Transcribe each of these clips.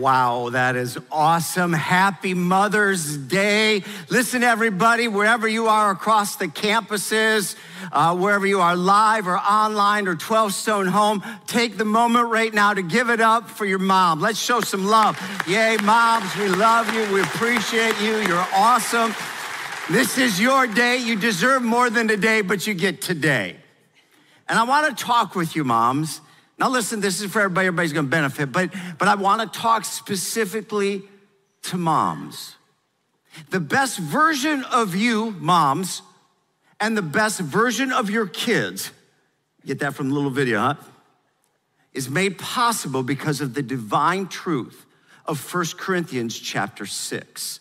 Wow, that is awesome. Happy Mother's Day. Listen, everybody, wherever you are across the campuses, uh, wherever you are live or online or 12 Stone Home, take the moment right now to give it up for your mom. Let's show some love. Yay, moms, we love you. We appreciate you. You're awesome. This is your day. You deserve more than today, but you get today. And I want to talk with you, moms now, listen, this is for everybody, everybody's gonna benefit, but, but I wanna talk specifically to moms. The best version of you, moms, and the best version of your kids, get that from the little video, huh? Is made possible because of the divine truth of 1 Corinthians chapter 6.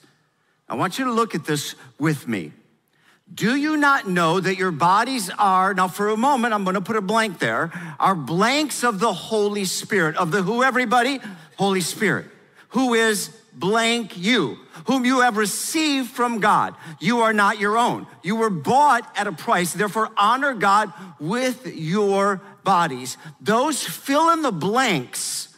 I want you to look at this with me. Do you not know that your bodies are, now for a moment, I'm gonna put a blank there, are blanks of the Holy Spirit, of the who, everybody? Holy Spirit, who is blank you, whom you have received from God. You are not your own. You were bought at a price. Therefore, honor God with your bodies. Those fill in the blanks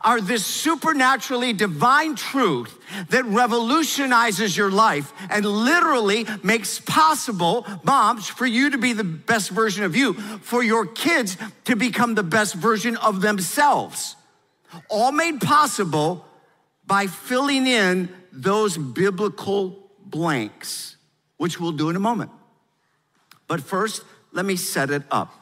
are this supernaturally divine truth that revolutionizes your life and literally makes possible, moms, for you to be the best version of you, for your kids to become the best version of themselves. All made possible by filling in those biblical blanks, which we'll do in a moment. But first, let me set it up.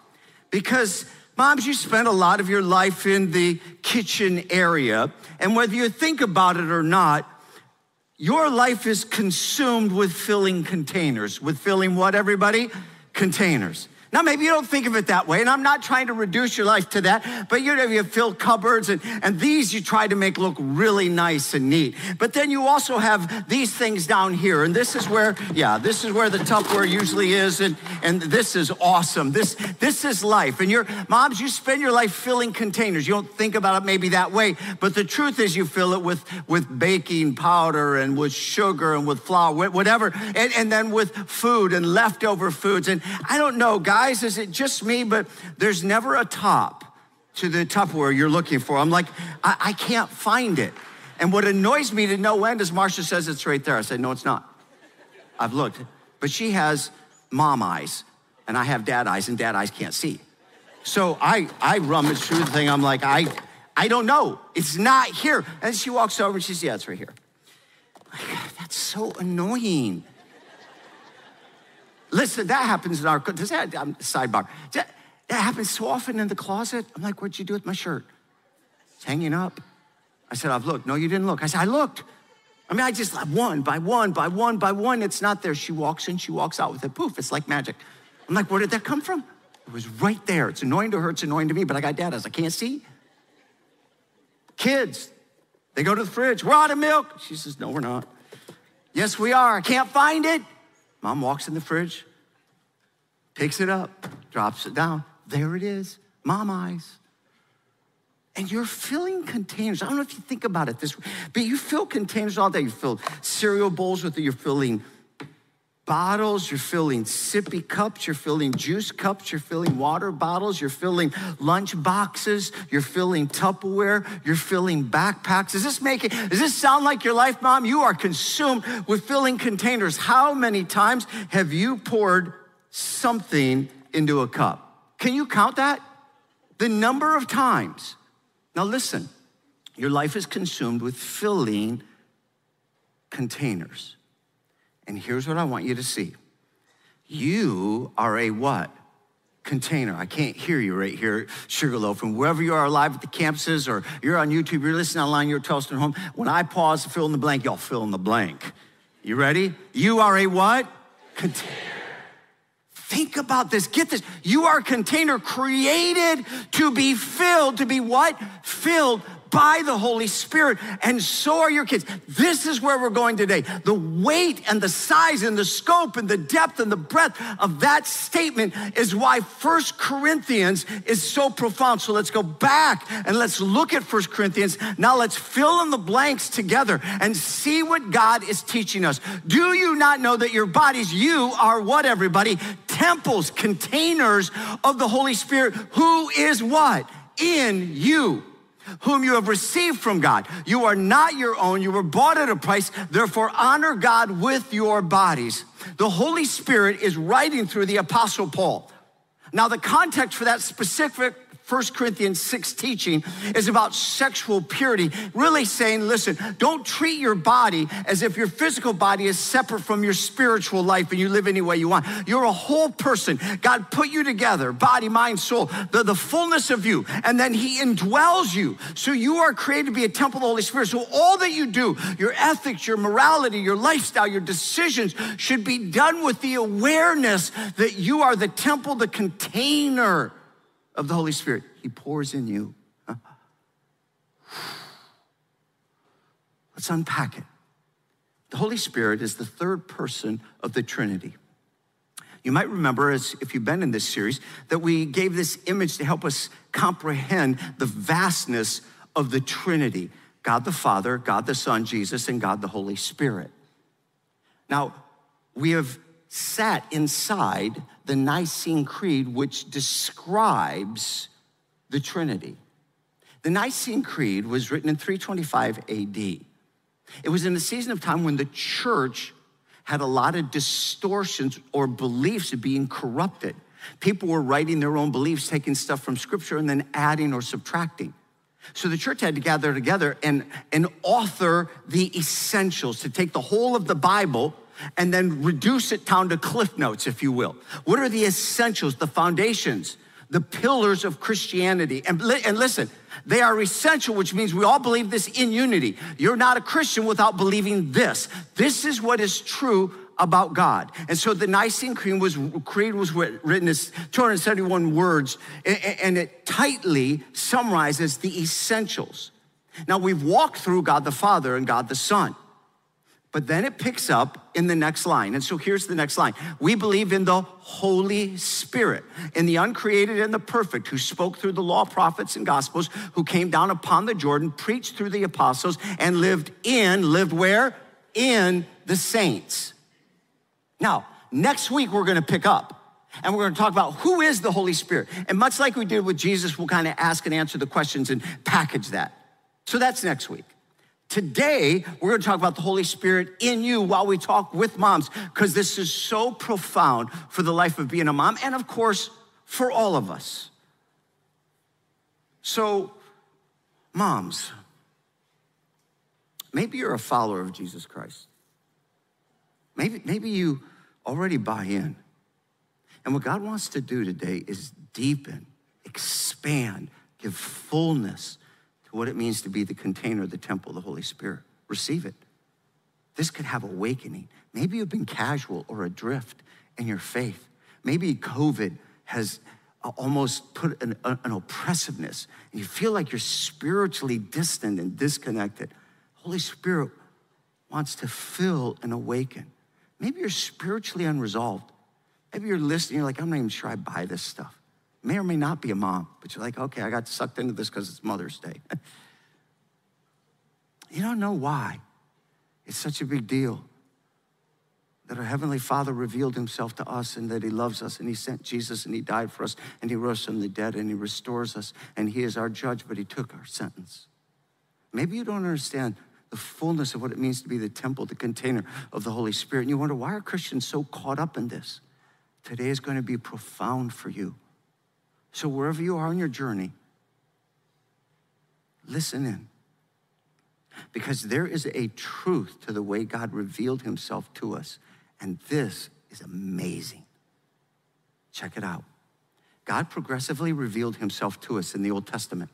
Because Moms, you spend a lot of your life in the kitchen area, and whether you think about it or not, your life is consumed with filling containers. With filling what, everybody? Containers. Now, maybe you don't think of it that way, and I'm not trying to reduce your life to that, but you know, you fill cupboards, and, and these you try to make look really nice and neat. But then you also have these things down here, and this is where, yeah, this is where the Tupperware usually is, and, and this is awesome. This, this is life. And your moms, you spend your life filling containers. You don't think about it maybe that way, but the truth is you fill it with, with baking powder and with sugar and with flour, whatever, and, and then with food and leftover foods. And I don't know, guys guys, is it just me? But there's never a top to the Tupperware you're looking for. I'm like, I, I can't find it. And what annoys me to no end is Marsha says it's right there. I said, no, it's not. I've looked. But she has mom eyes, and I have dad eyes, and dad eyes can't see. So I, I rummage through the thing. I'm like, I, I don't know. It's not here. And she walks over and she says, yeah, it's right here. Like, that's so annoying. Listen, that happens in our, does that, um, sidebar, that, that happens so often in the closet. I'm like, what'd you do with my shirt? It's hanging up. I said, I've looked. No, you didn't look. I said, I looked. I mean, I just one by one, by one, by one. It's not there. She walks in, she walks out with it. Poof, it's like magic. I'm like, where did that come from? It was right there. It's annoying to her, it's annoying to me, but I got data. I can't see. Kids, they go to the fridge. We're out of milk. She says, no, we're not. Yes, we are. I can't find it. Mom walks in the fridge, picks it up, drops it down. There it is, mom eyes. And you're filling containers. I don't know if you think about it this way, but you fill containers all day. You fill cereal bowls with it, you're filling bottles, you're filling sippy cups, you're filling juice cups, you're filling water bottles, you're filling lunch boxes, you're filling Tupperware, you're filling backpacks. Does this make it, does this sound like your life, mom? You are consumed with filling containers. How many times have you poured something into a cup? Can you count that? The number of times. Now listen, your life is consumed with filling containers. And here's what I want you to see you are a what? Container. I can't hear you right here, Sugarloaf. From wherever you are live at the campuses or you're on YouTube, you're listening online, you're at home. When I pause to fill in the blank, y'all fill in the blank. You ready? You are a what? Container. Think about this. Get this. You are a container created to be filled, to be what? Filled by the Holy Spirit, and so are your kids. This is where we're going today. The weight and the size and the scope and the depth and the breadth of that statement is why First Corinthians is so profound. So let's go back and let's look at First Corinthians. Now let's fill in the blanks together and see what God is teaching us. Do you not know that your bodies, you are what, everybody? Temples, containers of the Holy Spirit, who is what? In you whom you have received from God. You are not your own, you were bought at a price, therefore honor God with your bodies. The Holy Spirit is writing through the Apostle Paul. Now, the context for that specific 1 Corinthians 6 teaching is about sexual purity, really saying, listen, don't treat your body as if your physical body is separate from your spiritual life and you live any way you want. You're a whole person. God put you together, body, mind, soul, the, the fullness of you, and then He indwells you. So you are created to be a temple of the Holy Spirit. So all that you do, your ethics, your morality, your lifestyle, your decisions should be done with the awareness that you are the temple, the container of the Holy Spirit. He pours in you. Let's unpack it. The Holy Spirit is the third person of the Trinity. You might remember, as if you've been in this series, that we gave this image to help us comprehend the vastness of the Trinity God the Father, God the Son, Jesus, and God the Holy Spirit. Now, we have sat inside the Nicene Creed, which describes the Trinity. The Nicene Creed was written in 325 AD. It was in a season of time when the church had a lot of distortions or beliefs being corrupted. People were writing their own beliefs, taking stuff from scripture and then adding or subtracting. So the church had to gather together and, and author the essentials to take the whole of the Bible and then reduce it down to cliff notes, if you will. What are the essentials, the foundations, the pillars of Christianity? And, li- and listen, they are essential, which means we all believe this in unity. You're not a Christian without believing this. This is what is true about God. And so the Nicene Creed was, creed was written as 271 words, and it tightly summarizes the essentials. Now, we've walked through God the Father and God the Son. But then it picks up in the next line. And so here's the next line We believe in the Holy Spirit, in the uncreated and the perfect, who spoke through the law, prophets, and gospels, who came down upon the Jordan, preached through the apostles, and lived in, lived where? In the saints. Now, next week we're gonna pick up and we're gonna talk about who is the Holy Spirit. And much like we did with Jesus, we'll kind of ask and answer the questions and package that. So that's next week. Today, we're going to talk about the Holy Spirit in you while we talk with moms, because this is so profound for the life of being a mom and, of course, for all of us. So, moms, maybe you're a follower of Jesus Christ. Maybe, maybe you already buy in. And what God wants to do today is deepen, expand, give fullness what it means to be the container, of the temple, the Holy Spirit. Receive it. This could have awakening. Maybe you've been casual or adrift in your faith. Maybe COVID has uh, almost put an, an oppressiveness, and you feel like you're spiritually distant and disconnected. Holy Spirit wants to fill and awaken. Maybe you're spiritually unresolved. Maybe you're listening, you're like, I'm not even sure I buy this stuff may or may not be a mom, but you're like, okay, I got sucked into this because it's Mother's Day. you don't know why it's such a big deal that our Heavenly Father revealed Himself to us and that He loves us and He sent Jesus and He died for us and He rose from the dead and He restores us and He is our judge, but He took our sentence. Maybe you don't understand the fullness of what it means to be the temple, the container of the Holy Spirit. And you wonder, why are Christians so caught up in this? Today is going to be profound for you. So, wherever you are on your journey, listen in. Because there is a truth to the way God revealed himself to us. And this is amazing. Check it out. God progressively revealed himself to us in the Old Testament.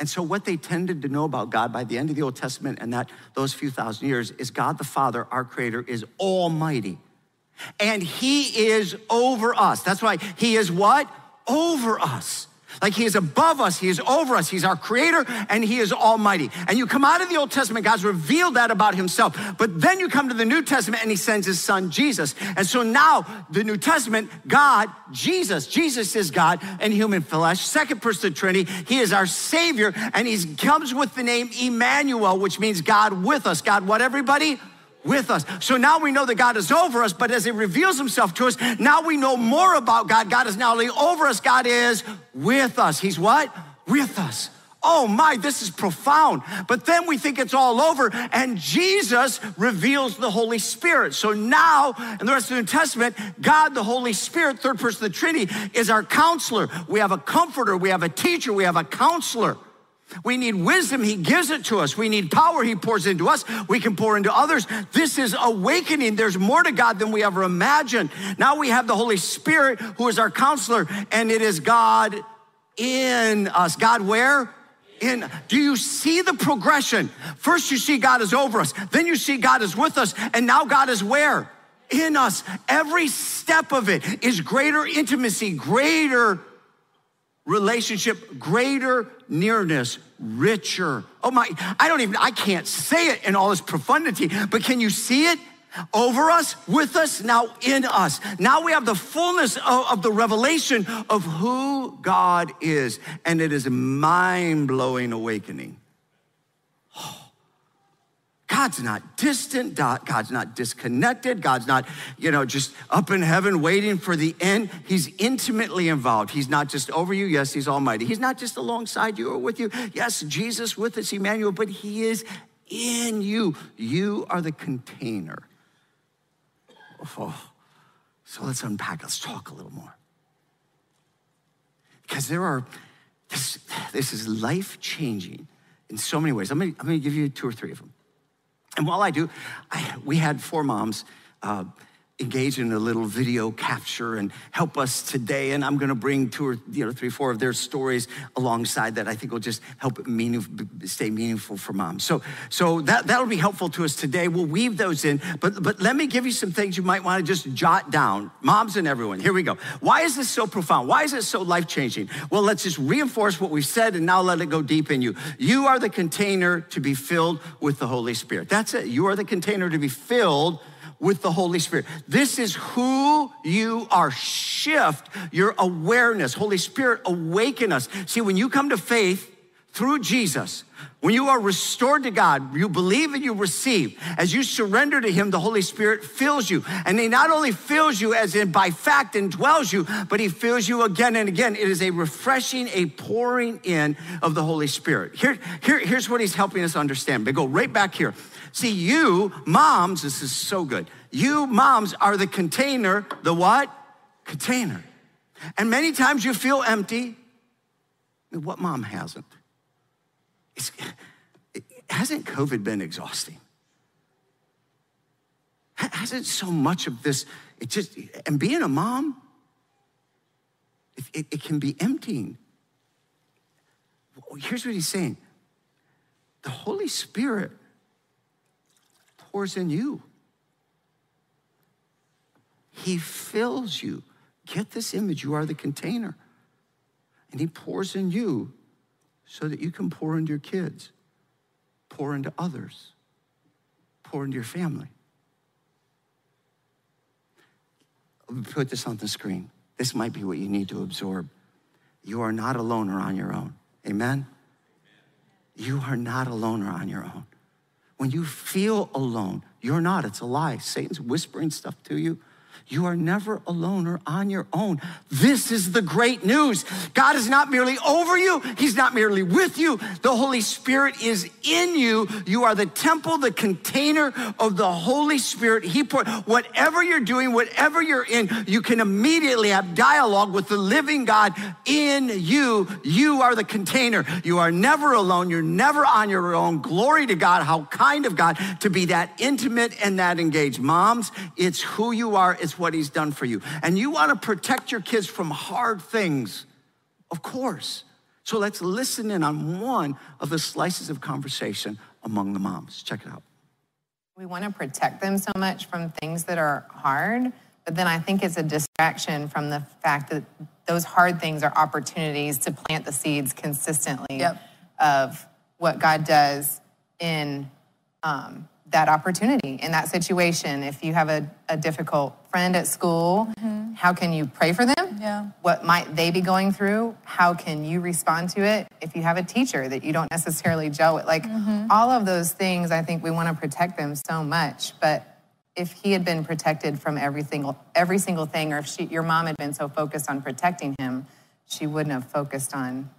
And so, what they tended to know about God by the end of the Old Testament and that those few thousand years is God the Father, our Creator, is almighty. And He is over us. That's why He is what? Over us. Like he is above us, he is over us, he's our creator, and he is almighty. And you come out of the Old Testament, God's revealed that about himself. But then you come to the New Testament and he sends his son Jesus. And so now the New Testament, God, Jesus, Jesus is God in human flesh, second person of Trinity. He is our Savior, and he comes with the name Emmanuel, which means God with us. God, what everybody? With us. So now we know that God is over us, but as He reveals Himself to us, now we know more about God. God is not only over us, God is with us. He's what? With us. Oh my, this is profound. But then we think it's all over, and Jesus reveals the Holy Spirit. So now, in the rest of the New Testament, God, the Holy Spirit, third person of the Trinity, is our counselor. We have a comforter, we have a teacher, we have a counselor. We need wisdom, He gives it to us. We need power, He pours into us. We can pour into others. This is awakening. There's more to God than we ever imagined. Now we have the Holy Spirit who is our counselor, and it is God in us. God, where? In. Do you see the progression? First, you see God is over us, then you see God is with us, and now God is where? In us. Every step of it is greater intimacy, greater relationship, greater nearness, richer. Oh my, I don't even, I can't say it in all this profundity, but can you see it? Over us, with us, now in us. Now we have the fullness of, of the revelation of who God is, and it is a mind blowing awakening. God's not distant. God's not disconnected. God's not, you know, just up in heaven waiting for the end. He's intimately involved. He's not just over you. Yes, He's almighty. He's not just alongside you or with you. Yes, Jesus with us, Emmanuel, but He is in you. You are the container. Oh, so let's unpack. Let's talk a little more. Because there are, this, this is life changing in so many ways. I'm gonna, I'm gonna give you two or three of them. And while I do, I, we had four moms uh, engage in a little video capture and help us today. And I'm going to bring two or you know three, four of their stories alongside that. I think will just help it stay meaningful for moms. So, so that that'll be helpful to us today. We'll weave those in. But but let me give you some things you might want to just jot down, moms and everyone. Here we go. Why is this so profound? Why is it so life changing? Well, let's just reinforce what we've said and now let it go deep in you. You are the container to be filled with the Holy Spirit. That's it. You are the container to be filled with the Holy Spirit. This is who you are. Shift your awareness. Holy Spirit, awaken us. See, when you come to faith through Jesus, when you are restored to God, you believe and you receive. As you surrender to Him, the Holy Spirit fills you. And He not only fills you as in by fact and dwells you, but He fills you again and again. It is a refreshing, a pouring in of the Holy Spirit. Here, here, here's what He's helping us understand. But go right back here. See, you moms, this is so good. You moms are the container, the what? Container. And many times you feel empty. What mom hasn't? It's, hasn't COVID been exhausting? Hasn't so much of this, it just, and being a mom, it, it, it can be emptying. Here's what he's saying the Holy Spirit pours in you. He fills you. Get this image. You are the container. And he pours in you so that you can pour into your kids, pour into others, pour into your family. Put this on the screen. This might be what you need to absorb. You are not alone or on your own. Amen? You are not alone or on your own. When you feel alone, you're not. It's a lie. Satan's whispering stuff to you. You are never alone or on your own. This is the great news. God is not merely over you, He's not merely with you. The Holy Spirit is in you. You are the temple, the container of the Holy Spirit. He put whatever you're doing, whatever you're in, you can immediately have dialogue with the living God in you. You are the container. You are never alone. You're never on your own. Glory to God. How kind of God to be that intimate and that engaged. Moms, it's who you are. It's what he's done for you. And you want to protect your kids from hard things, of course. So let's listen in on one of the slices of conversation among the moms. Check it out. We want to protect them so much from things that are hard But then I think it's a distraction from the fact that those hard things are opportunities to plant the seeds consistently Yep. of what God does in um, that opportunity, in that situation. If you have a, a difficult friend at school, how can you pray for them? Mm-hmm. Yeah. What might they be going through? How can you respond to it? If you have a teacher that you don't necessarily gel with, like Mm-hmm. all of those things, I think we want to protect them so much. But if he had been protected from every single every single thing, or if she, your mom had been so focused on protecting him, she wouldn't have focused on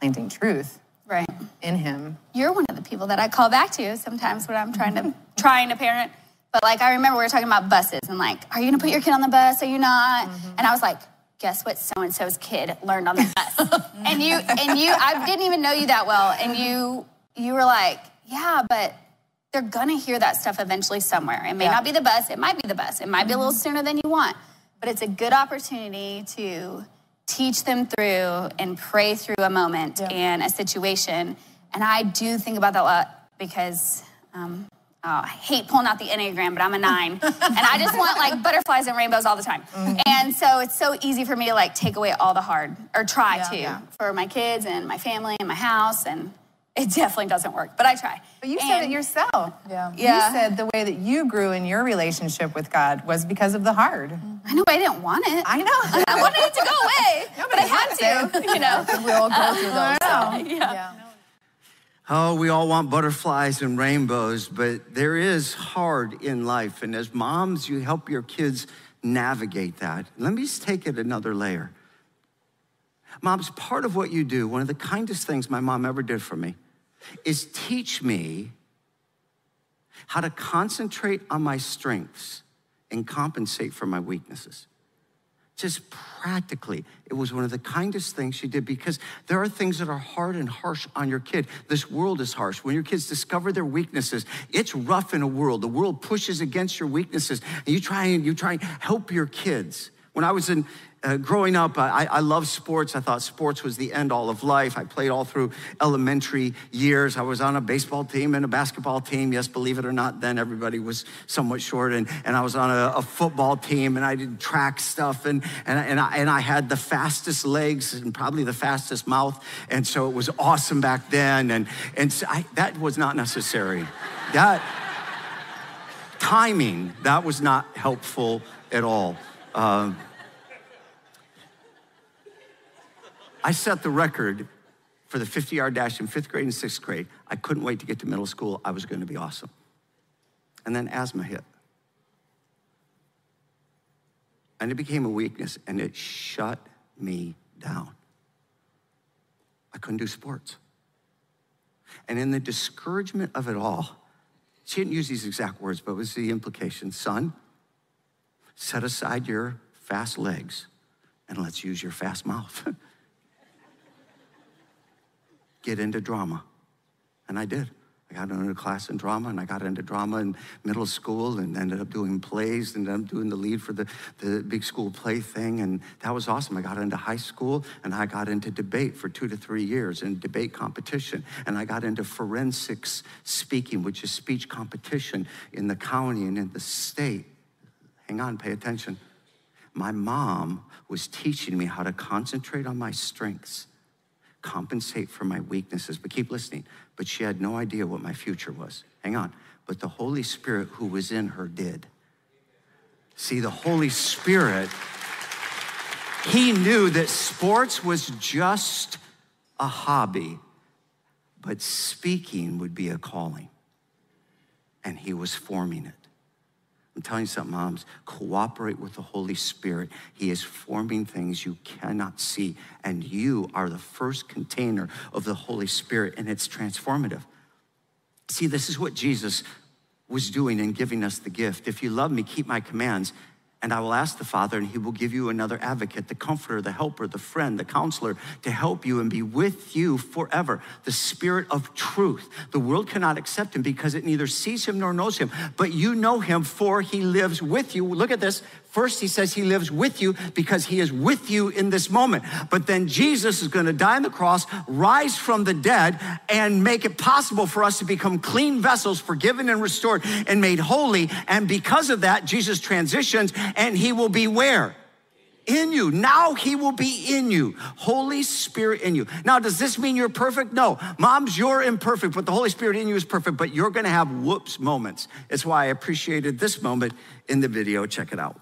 planting truth Right. in him. You're one of the people that I call back to sometimes when I'm trying to trying to parent. But like I remember we were talking about buses and like, are you gonna put your kid on the bus? Are you not? Mm-hmm. And I was like, guess what so and so's kid learned on the bus? and you and you I didn't even know you that well. And you you were like, yeah, but they're gonna hear that stuff eventually somewhere. It may Yeah. not be the bus, it might be the bus. It might be a little mm-hmm. sooner than you want. But it's a good opportunity to teach them through and pray through a moment and a situation. And I do think about that a lot because um, oh, I hate pulling out the Enneagram, but I'm a nine. and I just want like butterflies and rainbows all the time. And so it's so easy for me to like take away all the hard or try Yeah. to Yeah. for my kids and my family and my house. And it definitely doesn't work, but I try. But you said it yourself. Yeah. Yeah. You said the way that you grew in your relationship with God was because of the hard. I know I didn't want it. I know. I wanted it to go away, but I had to, you know. We all go through those. so, Yeah. yeah. Oh, we all want butterflies and rainbows, but there is hard in life. And as moms, you help your kids navigate that. Let me just take it another layer. Moms, part of what you do, one of the kindest things my mom ever did for me, is teach me how to concentrate on my strengths and compensate for my weaknesses. Just practically it was one of the kindest things she did because there are things that are hard and harsh on your kid. This world is harsh. When your kids discover their weaknesses it's rough in a world. The world pushes against your weaknesses and you try and you try and help your kids when i was in uh, growing up I, I loved sports. I thought sports was the end all of life. I played all through elementary years. I was on a baseball team and a basketball team. Yes believe it or not then everybody was somewhat short and, and i was on a, a football team and i did track stuff and, and, and, I, and i had the fastest legs and probably the fastest mouth and so it was awesome back then and, and so I, that was not necessary. That timing that was not helpful at all um, I set the record for the 50 yard dash in fifth grade and sixth grade. I couldn't wait to get to middle school. I was going to be awesome. And then asthma hit. And it became a weakness and it shut me down. I couldn't do sports. And in the discouragement of it all, she didn't use these exact words, but it was the implication son, set aside your fast legs and let's use your fast mouth. Get into drama. And I did. I got into class in drama and I got into drama in middle school and ended up doing plays and ended up doing the lead for the, the big school play thing. And that was awesome. I got into high school and I got into debate for two to three years in debate competition. And I got into forensics speaking, which is speech competition in the county and in the state. Hang on, pay attention. My mom was teaching me how to concentrate on my strengths, compensate for my weaknesses, but keep listening. But she had no idea what my future was. Hang on. But the Holy Spirit who was in her did. See, the Holy Spirit, he knew that sports was just a hobby, but speaking would be a calling. And he was forming it. I'm telling you something, moms, cooperate with the Holy Spirit. He is forming things you cannot see, and you are the first container of the Holy Spirit, and it's transformative. See, this is what Jesus was doing in giving us the gift. If you love me, keep my commands, and I will ask the Father, and he will give you another advocate, the comforter, the helper, the friend, the counselor, to help you and be with you forever. The Spirit of truth. The world cannot accept him because it neither sees him nor knows him, but you know him, for he lives with you. Look at this First, he says he lives with you because he is with you in this moment. But then Jesus is going to die on the cross, rise from the dead, and make it possible for us to become clean vessels, forgiven and restored and made holy. And because of that, Jesus transitions and he will be where? in you. Now he will be in you. Holy Spirit in you. Now, does this mean you're perfect? No. Moms, you're imperfect, but the Holy Spirit in you is perfect, but you're going to have whoops moments. It's why I appreciated this moment in the video. Check it out.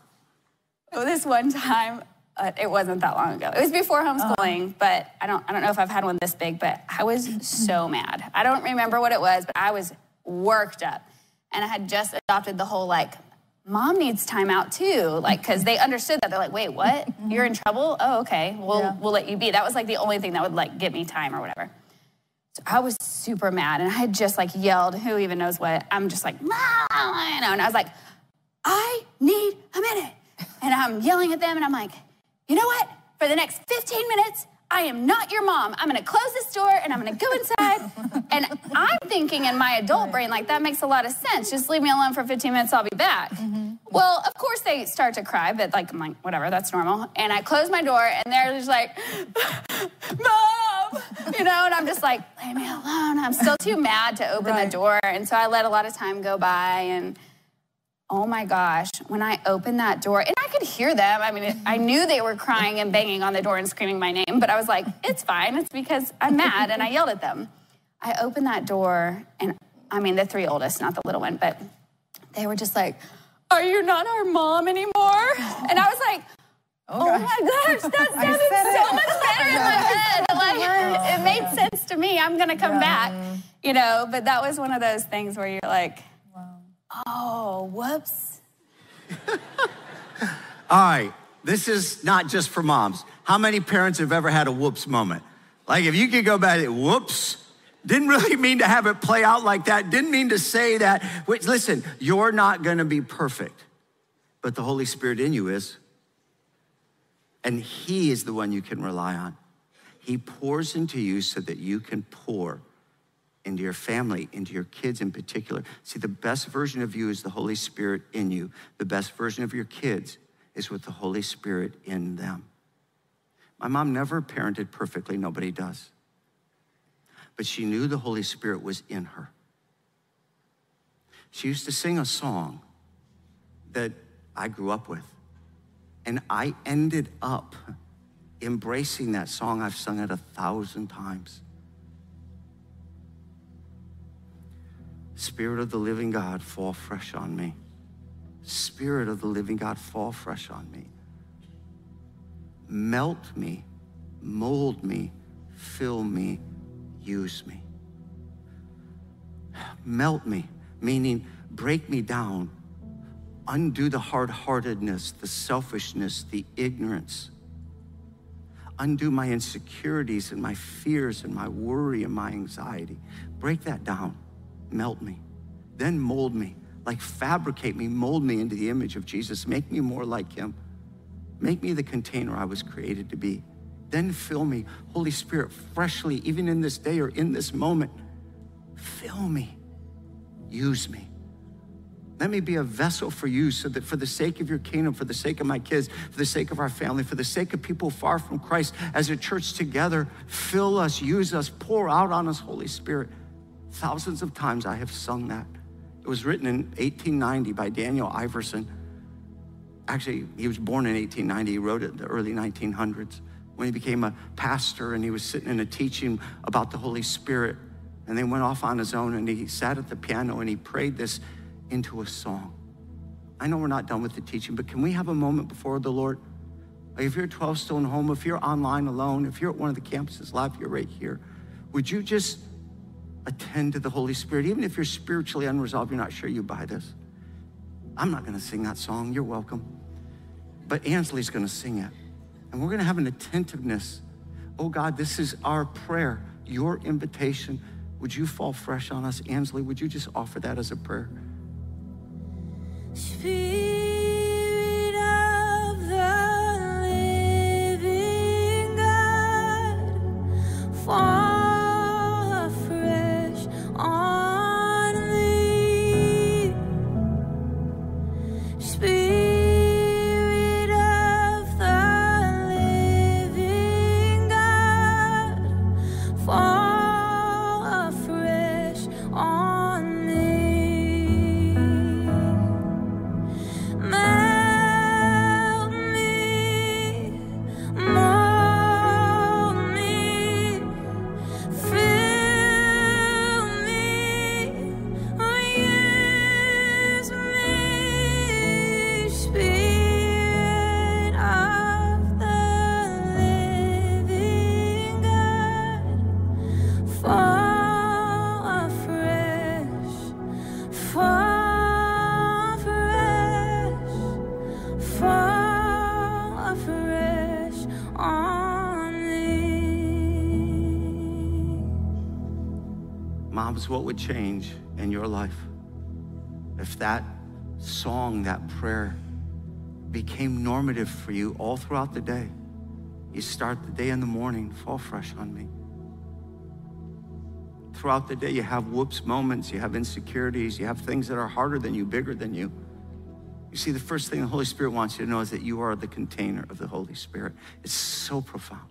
So this one time, uh, it wasn't that long ago. It was before homeschooling, uh but I don't, I don't know if I've had one this big, but I was so mad. I don't remember what it was, but I was worked up. And I had just adopted the whole like mom needs time out too. Like, cause they understood that. They're like, wait, what? You're in trouble? Oh, okay. We'll, yeah. we'll let you be. That was like the only thing that would like get me time or whatever. So I was super mad and I had just like yelled, who even knows what? I'm just like, Mom! you know, and I was like, I need a minute. And I'm yelling at them and I'm like, you know what? For the next 15 minutes, I am not your mom. I'm gonna close this door and I'm gonna go inside. and I'm thinking in my adult brain, like, that makes a lot of sense. Just leave me alone for 15 minutes, I'll be back. Mm-hmm. Well, of course they start to cry, but like, I'm like, whatever, that's normal. And I close my door and they're just like, Mom! You know, and I'm just like, leave me alone. I'm still too mad to open right. the door. And so I let a lot of time go by and oh my gosh, when I opened that door, and I could hear them. I mean, I knew they were crying and banging on the door and screaming my name, but I was like, it's fine. It's because I'm mad and I yelled at them. I opened that door, and I mean, the three oldest, not the little one, but they were just like, are you not our mom anymore? And I was like, Oh, oh my gosh, that sounded so much better in my head. Like, it made sense to me. I'm gonna come back, you know. But that was one of those things where you're like, Oh, whoops. All right, this is not just for moms. How many parents have ever had a whoops moment? Like, if you could go back, whoops, didn't really mean to have it play out like that, didn't mean to say that. Wait, listen, you're not gonna be perfect, but the Holy Spirit in you is. And He is the one you can rely on. He pours into you so that you can pour into your family, into your kids in particular. See, the best version of you is the Holy Spirit in you. The best version of your kids is with the Holy Spirit in them. My mom never parented perfectly, nobody does. But she knew the Holy Spirit was in her. She used to sing a song that I grew up with. And I ended up embracing that song. I've sung it a thousand times. Spirit of the living God, fall fresh on me. Spirit of the living God, fall fresh on me. Melt me, mold me, fill me, use me. Melt me, meaning break me down, undo the hard heartedness, the selfishness, the ignorance. Undo my insecurities and my fears and my worry and my anxiety. Break that down melt me, then mold me, like fabricate me, mold me into the image of Jesus, make me more like him. Make me the container I was created to be. Then fill me, Holy Spirit, freshly, even in this day or in this moment. Fill me, use me. Let me be a vessel for you so that for the sake of your kingdom, for the sake of my kids, for the sake of our family, for the sake of people far from Christ, as a church together, fill us, use us, pour out on us, Holy Spirit. Thousands of times I have sung that. It was written in 1890 by Daniel Iverson. Actually, he was born in 1890. He wrote it in the early 1900s when he became a pastor and he was sitting in a teaching about the Holy Spirit. And they went off on his own and he sat at the piano and he prayed this into a song. I know we're not done with the teaching, but can we have a moment before the Lord? If you're 12 Stone Home, if you're online alone, if you're at one of the campuses live, you're right here. Would you just attend to the Holy Spirit, even if you're spiritually unresolved, you're not sure you buy this. I'm not going to sing that song. You're welcome. But Ansley's going to sing it. And we're going to have an attentiveness. Oh God, this is our prayer, your invitation. Would you fall fresh on us? Ansley, would you just offer that as a prayer? Spirit moms, what would change in your life if that song, that prayer became normative for you all throughout the day? You start the day in the morning, fall fresh on me. Throughout the day, you have whoops moments, you have insecurities, you have things that are harder than you, bigger than you. You see, the first thing the Holy Spirit wants you to know is that you are the container of the Holy Spirit. It's so profound.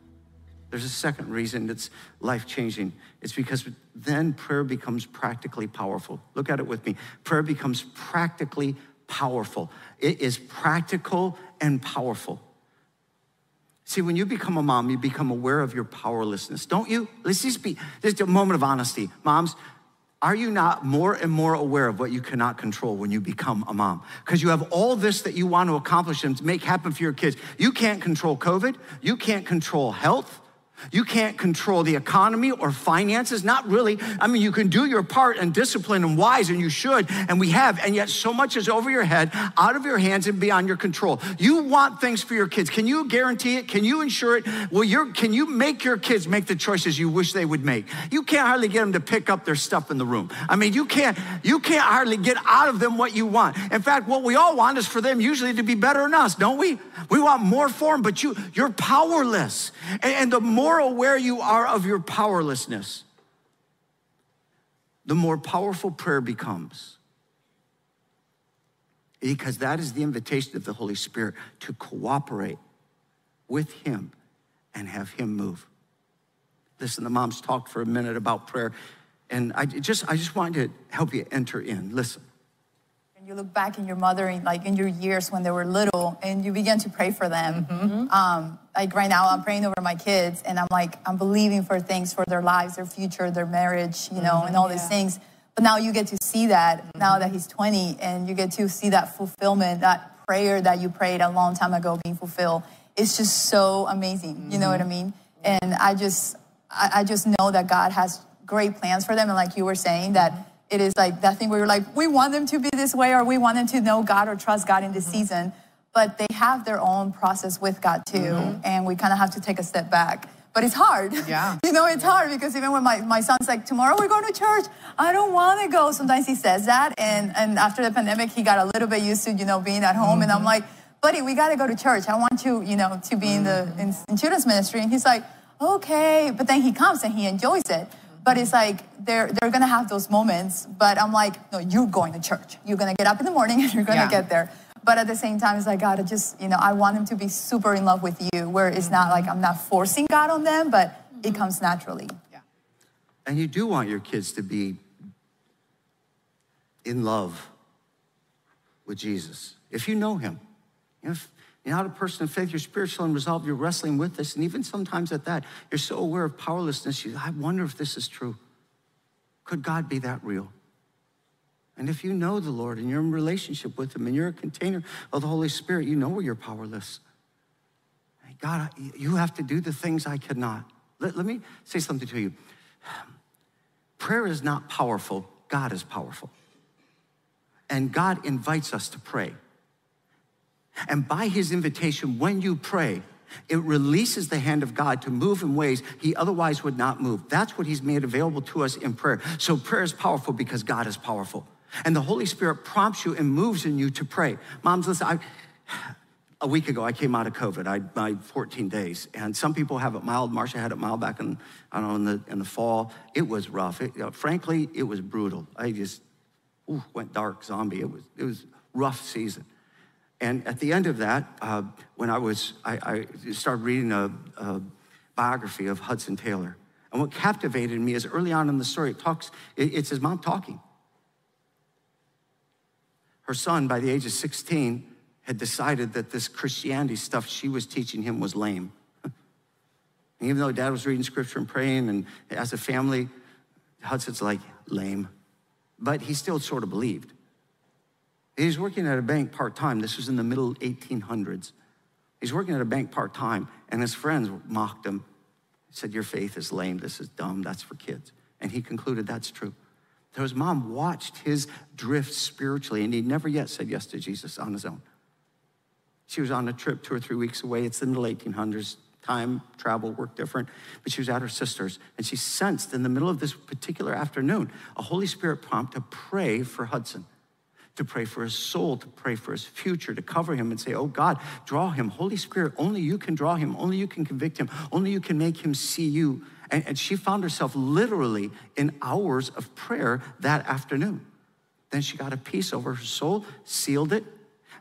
There's a second reason it's life changing. It's because then prayer becomes practically powerful. Look at it with me. Prayer becomes practically powerful. It is practical and powerful. See, when you become a mom, you become aware of your powerlessness, don't you? Let's just be, is a moment of honesty. Moms, are you not more and more aware of what you cannot control when you become a mom? Because you have all this that you want to accomplish and make happen for your kids. You can't control COVID, you can't control health. You can't control the economy or finances, not really. I mean, you can do your part and discipline and wise, and you should, and we have, and yet so much is over your head, out of your hands, and beyond your control. You want things for your kids. Can you guarantee it? Can you ensure it? Well, you're, can you make your kids make the choices you wish they would make? You can't hardly get them to pick up their stuff in the room. I mean, you can't, you can't hardly get out of them what you want. In fact, what we all want is for them usually to be better than us, don't we? We want more for them, but you, you're powerless. and, and the more more aware you are of your powerlessness, the more powerful prayer becomes. Because that is the invitation of the Holy Spirit to cooperate with Him and have Him move. Listen, the moms talked for a minute about prayer, and I just, I just wanted to help you enter in. Listen you look back in your mother in like in your years when they were little and you begin to pray for them mm-hmm. um, like right now i'm praying over my kids and i'm like i'm believing for things for their lives their future their marriage you know mm-hmm. and all these things but now you get to see that mm-hmm. now that he's 20 and you get to see that fulfillment that prayer that you prayed a long time ago being fulfilled it's just so amazing you know what i mm-hmm. mean and i just I, I just know that god has great plans for them and like you were saying that it is like that thing where you're like, we want them to be this way, or we want them to know God or trust God in this mm-hmm. season. But they have their own process with God too. Mm-hmm. And we kind of have to take a step back. But it's hard. Yeah. you know, it's hard because even when my, my son's like, tomorrow we're going to church, I don't want to go. Sometimes he says that. And, and after the pandemic, he got a little bit used to, you know, being at home. Mm-hmm. And I'm mm-hmm. like, buddy, we got to go to church. I want you, you know, to be in the in, in children's ministry. And he's like, okay. But then he comes and he enjoys it. But it's like they're they're gonna have those moments. But I'm like, no, you're going to church. You're gonna get up in the morning and you're gonna yeah. get there. But at the same time, it's like God, I just you know, I want them to be super in love with you. Where it's not like I'm not forcing God on them, but it mm-hmm. comes naturally. Yeah. And you do want your kids to be in love with Jesus if you know Him. You know, if, you're not a person of faith, you're spiritual and resolved, you're wrestling with this. And even sometimes at that, you're so aware of powerlessness, you, I wonder if this is true. Could God be that real? And if you know the Lord and you're in relationship with Him and you're a container of the Holy Spirit, you know where you're powerless. God, you have to do the things I cannot. Let, let me say something to you. Prayer is not powerful, God is powerful. And God invites us to pray. And by his invitation, when you pray, it releases the hand of God to move in ways he otherwise would not move. That's what he's made available to us in prayer. So prayer is powerful because God is powerful. And the Holy Spirit prompts you and moves in you to pray. Moms, listen, I, a week ago, I came out of COVID. I my 14 days, and some people have it mild. Marsha had it mild back in I don't know in the in the fall. It was rough. It, you know, frankly, it was brutal. I just ooh, went dark zombie. It was it was rough season. And at the end of that, uh, when I was, I, I started reading a, a, biography of Hudson Taylor. And what captivated me is early on in the story, it talks, it, it's his mom talking. Her son, by the age of 16, had decided that this Christianity stuff she was teaching him was lame. and even though dad was reading scripture and praying, and as a family, Hudson's like, lame. But he still sort of believed. He's working at a bank part time. This was in the middle 1800s. He's working at a bank part time, and his friends mocked him. said, Your faith is lame. This is dumb. That's for kids. And he concluded that's true. So his mom watched his drift spiritually, and he never yet said yes to Jesus on his own. She was on a trip two or three weeks away. It's in the middle 1800s. time, travel, work different. But she was at her sister's, and she sensed in the middle of this particular afternoon a Holy Spirit prompt to pray for Hudson to pray for his soul, to pray for his future, to cover him and say, Oh God, draw him. Holy Spirit, only you can draw him. Only you can convict him. Only you can make him see you. And, and she found herself literally in hours of prayer that afternoon. Then she got a peace over her soul, sealed it.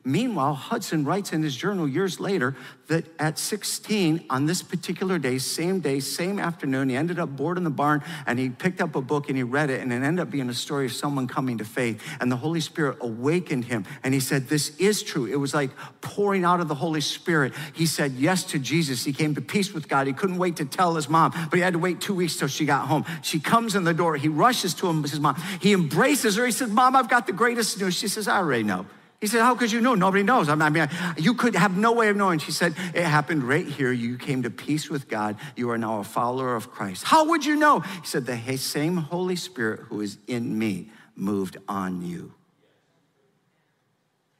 Meanwhile, Hudson writes in his journal years later that at 16, on this particular day, same day, same afternoon, he ended up bored in the barn and he picked up a book and he read it, and it ended up being a story of someone coming to faith. And the Holy Spirit awakened him, and he said, This is true. It was like pouring out of the Holy Spirit. He said yes to Jesus. He came to peace with God. He couldn't wait to tell his mom, but he had to wait two weeks till she got home. She comes in the door. He rushes to him, his mom. He embraces her. He says, Mom, I've got the greatest news. She says, I already know. He said, How could you know? Nobody knows. I mean, you could have no way of knowing. She said, It happened right here. You came to peace with God. You are now a follower of Christ. How would you know? He said, The same Holy Spirit who is in me moved on you.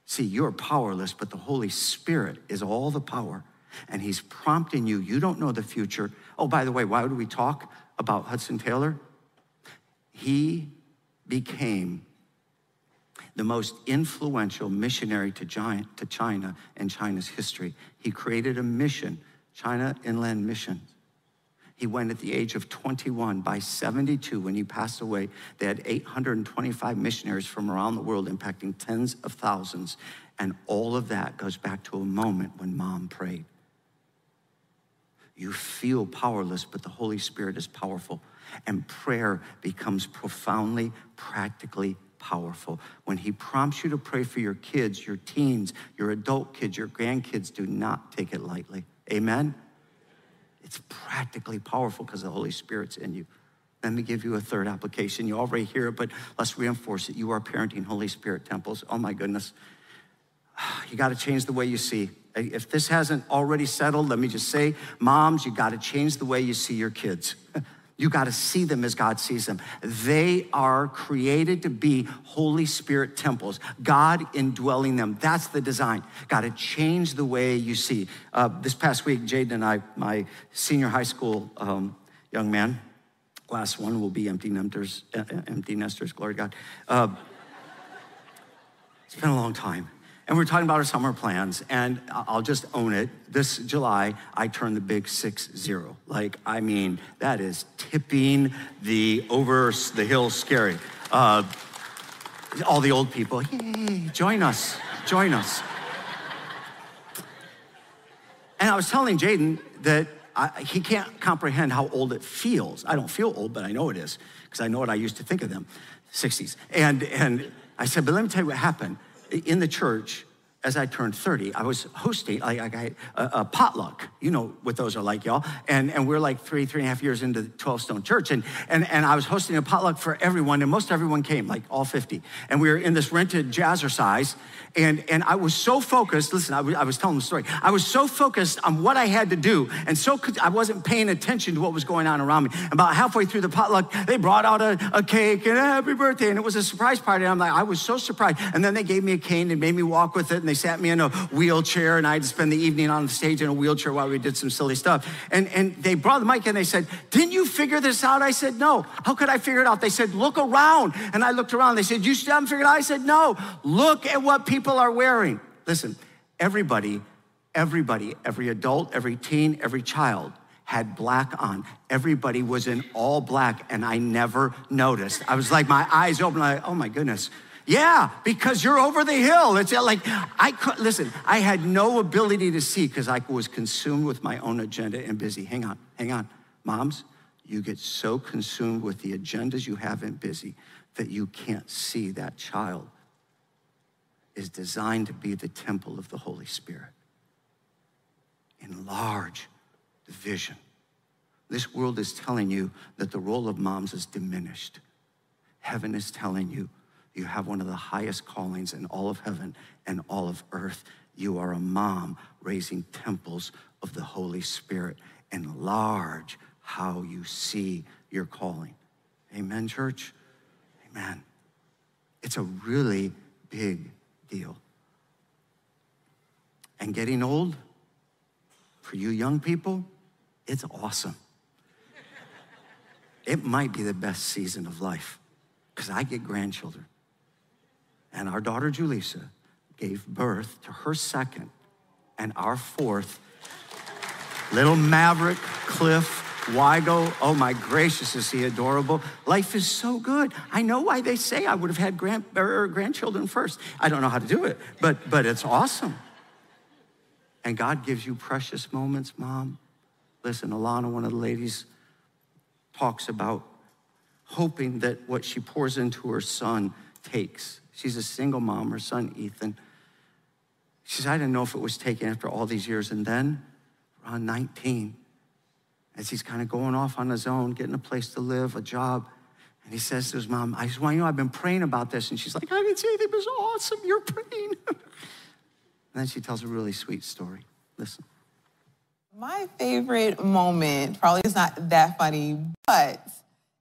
See, you're powerless, but the Holy Spirit is all the power, and He's prompting you. You don't know the future. Oh, by the way, why would we talk about Hudson Taylor? He became the most influential missionary to, giant, to China in China's history. He created a mission, China Inland Mission. He went at the age of 21. By 72, when he passed away, they had 825 missionaries from around the world impacting tens of thousands. And all of that goes back to a moment when mom prayed. You feel powerless, but the Holy Spirit is powerful. And prayer becomes profoundly, practically powerful. When He prompts you to pray for your kids, your teens, your adult kids, your grandkids, do not take it lightly. Amen? It's practically powerful because the Holy Spirit's in you. Let me give you a third application. You already hear it, but let's reinforce it. You are parenting Holy Spirit temples. Oh my goodness. You got to change the way you see. If this hasn't already settled, let me just say, moms, you got to change the way you see your kids. You got to see them as God sees them. They are created to be Holy Spirit temples, God indwelling them. That's the design. Got to change the way you see. Uh, this past week, Jaden and I, my senior high school um, young man, last one will be empty nesters, uh, empty nesters, glory to God. Uh, it's been a long time. And we're talking about our summer plans, and I'll just own it. This July, I turned the big six zero. Like, I mean, that is tipping the over the hill scary. Uh, all the old people, yay, join us, join us. And I was telling Jaden that I, he can't comprehend how old it feels. I don't feel old, but I know it is, because I know what I used to think of them, 60s. And, and I said, but let me tell you what happened in the church, as I turned 30, I was hosting like, a, a, potluck. You know what those are like, y'all. And, and we're like three, three and a half years into the 12 Stone Church. And, and, and I was hosting a potluck for everyone, and most everyone came, like all 50. And we were in this rented jazzercise. And, and I was so focused, listen, I was, telling the story. I was so focused on what I had to do, and so I wasn't paying attention to what was going on around me. About halfway through the potluck, they brought out a, a cake and happy birthday, and it was a surprise party. And I'm like, I was so surprised. And then they gave me a cane and made me walk with it, and they sat me in a wheelchair, and I had to spend the evening on the stage in a wheelchair while we did some silly stuff. And, and they brought the mic and they said, Didn't you figure this out? I said, No. How could I figure it out? They said, Look around. And I looked around. They said, You still haven't figured it out? I said, No. Look at what people are wearing. Listen, everybody, everybody, every adult, every teen, every child had black on. Everybody was in all black, and I never noticed. I was like, my eyes open, like, oh my goodness. Yeah, because you're over the hill. It's like I could listen. I had no ability to see because I was consumed with my own agenda and busy. Hang on, hang on, moms. You get so consumed with the agendas you have and busy that you can't see that child is designed to be the temple of the Holy Spirit. Enlarge the vision. This world is telling you that the role of moms is diminished. Heaven is telling you you have one of the highest callings in all of heaven and all of earth. You are a mom raising temples of the Holy Spirit. Enlarge how you see your calling. Amen, church? Amen. It's a really big deal. And getting old, for you young people, It's awesome. It might be the best season of life because I get grandchildren. And our daughter Julissa gave birth to her second and our fourth little maverick, Cliff, Wygo. Oh my gracious, is he adorable? Life is so good. I know why they say I would have had grand, er, grandchildren first. I don't know how to do it, but, but it's awesome. And God gives you precious moments, Mom. Listen, Alana, one of the ladies, talks about hoping that what she pours into her son takes. She's a single mom, her son, Ethan. She says, I didn't know if it was taken after all these years. And then, around 19, as he's kind of going off on his own, getting a place to live, a job, and he says to his mom, I just want you know I've been praying about this. And she's like, I didn't say anything, but it's awesome. You're praying. and then she tells a really sweet story. Listen. My favorite moment probably is not that funny, but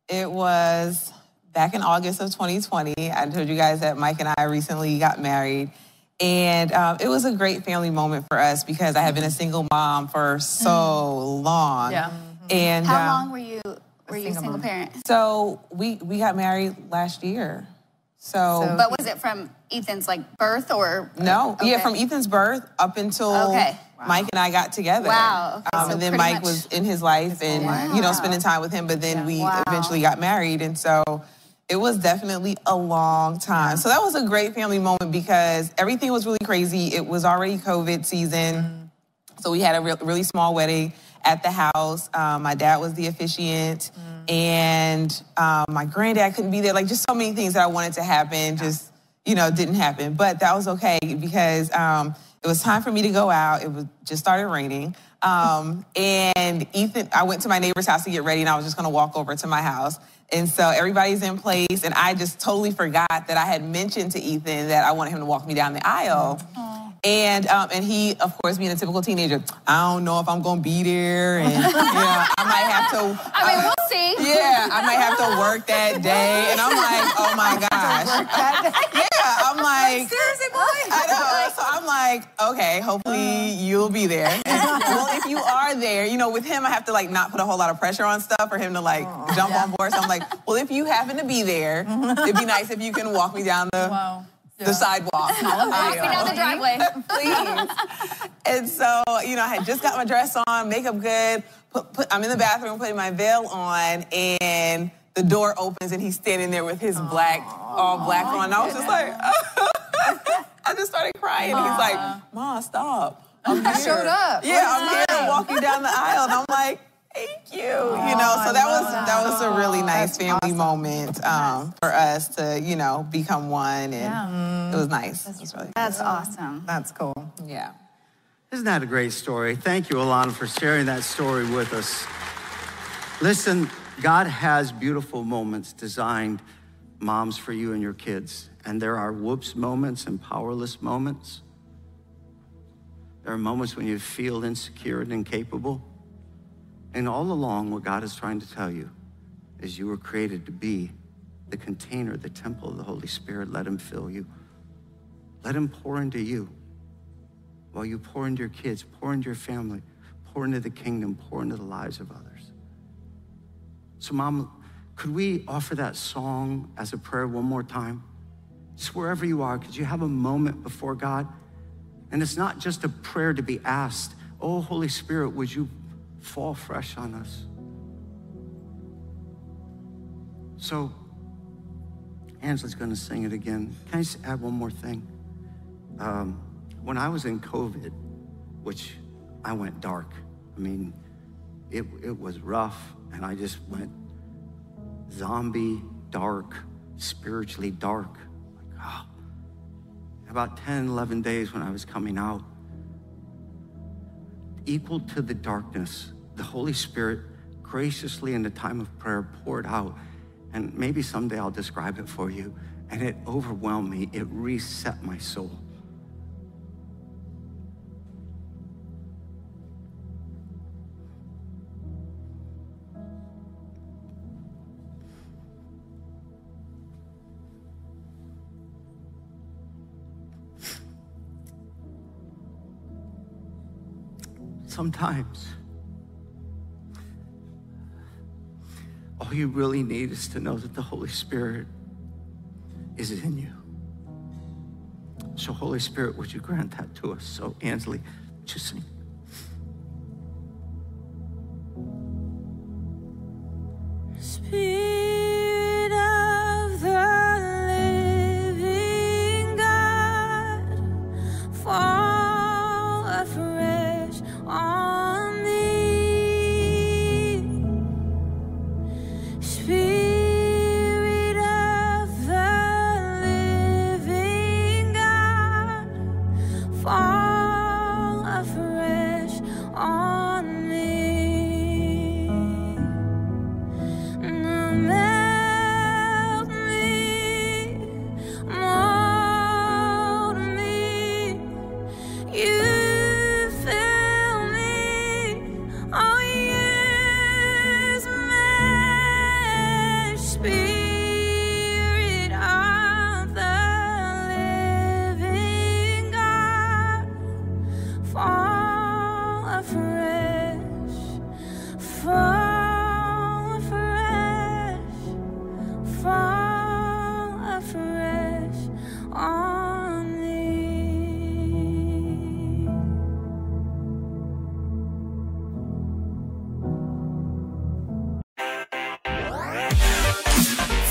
it was back in August of 2020. I told you guys that Mike and I recently got married. And um, it was a great family moment for us because I had been a single mom for so long. Yeah. And How um, long were you were you a single single parent? So we we got married last year. So, So- But was it from Ethan's like birth or no, yeah, from Ethan's birth up until Okay. Mike and I got together. Wow, okay, Um, so and then Mike was in his life and you know spending time with him. But then we Wow. eventually got married, and so it was definitely a long time. So that was a great family moment because everything was really crazy. It was already COVID season. So we had a real, really small wedding at the house. Um, my dad was the officiant, and um, my granddad couldn't be there. Like just so many things that I wanted to happen, just you know, didn't happen. But that was okay because um, it was time for me to go out. It was just started raining. Um, and Ethan, I went to my neighbor's house to get ready, and I was just gonna walk over to my house. And so everybody's in place, and I just totally forgot that I had mentioned to Ethan that I wanted him to walk me down the aisle. And um, and he, of course, being a typical teenager, I don't know if I'm gonna be there, and you know, I might have to. I mean, we'll see. Yeah, I might have to work that day, and I'm like, oh my gosh. Yeah, like, Seriously, boy. I know. So I'm like, okay, hopefully uh. you'll be there. And, well, if you are there, you know, with him, I have to like not put a whole lot of pressure on stuff for him to like jump on board. So I'm like, well, if you happen to be there, it'd be nice if you can walk me down the Wow. the sidewalk. Walk me down the driveway. Please. and so, you know, I had just got my dress on, makeup good. Put, put, I'm in the bathroom putting my veil on, and the door opens, and he's standing there with his black, all black on. And I was just like, I just started crying. He's like, Ma, stop. I'm here. showed up. Yeah, I'm What's here name? walking down the aisle. And I'm like, thank you. you know, so that was that was a really nice family moment um, for us to, you know, become one. And it was nice. It was really That's awesome. That's cool. yeah. Isn't that a great story? Thank you, Alana, for sharing that story with us. Listen, God has beautiful moments designed, moms, for you and your kids. And there are whoops moments and powerless moments. There are moments when you feel insecure and incapable. And all along, what God is trying to tell you is you were created to be the container, the temple of the Holy Spirit. Let Him fill you, let Him pour into you while you pour into your kids, pour into your family, pour into the kingdom, pour into the lives of others. So, Mom, could we offer that song as a prayer one more time? Just wherever you are, could you have a moment before God? And it's not just a prayer to be asked, Oh, Holy Spirit, would you fall fresh on us? So, Angela's going to sing it again. Can I just add one more thing? Um, when I was in COVID, which I went dark, I mean, it, it was rough, and I just went zombie dark, spiritually dark. Like, oh. About 10, 11 days when I was coming out, equal to the darkness, the Holy Spirit graciously in the time of prayer poured out. And maybe someday I'll describe it for you. And it overwhelmed me, it reset my soul. sometimes all you really need is to know that the Holy Spirit is in you. So, Holy Spirit, would you grant that to us? So, Ansley, would you sing?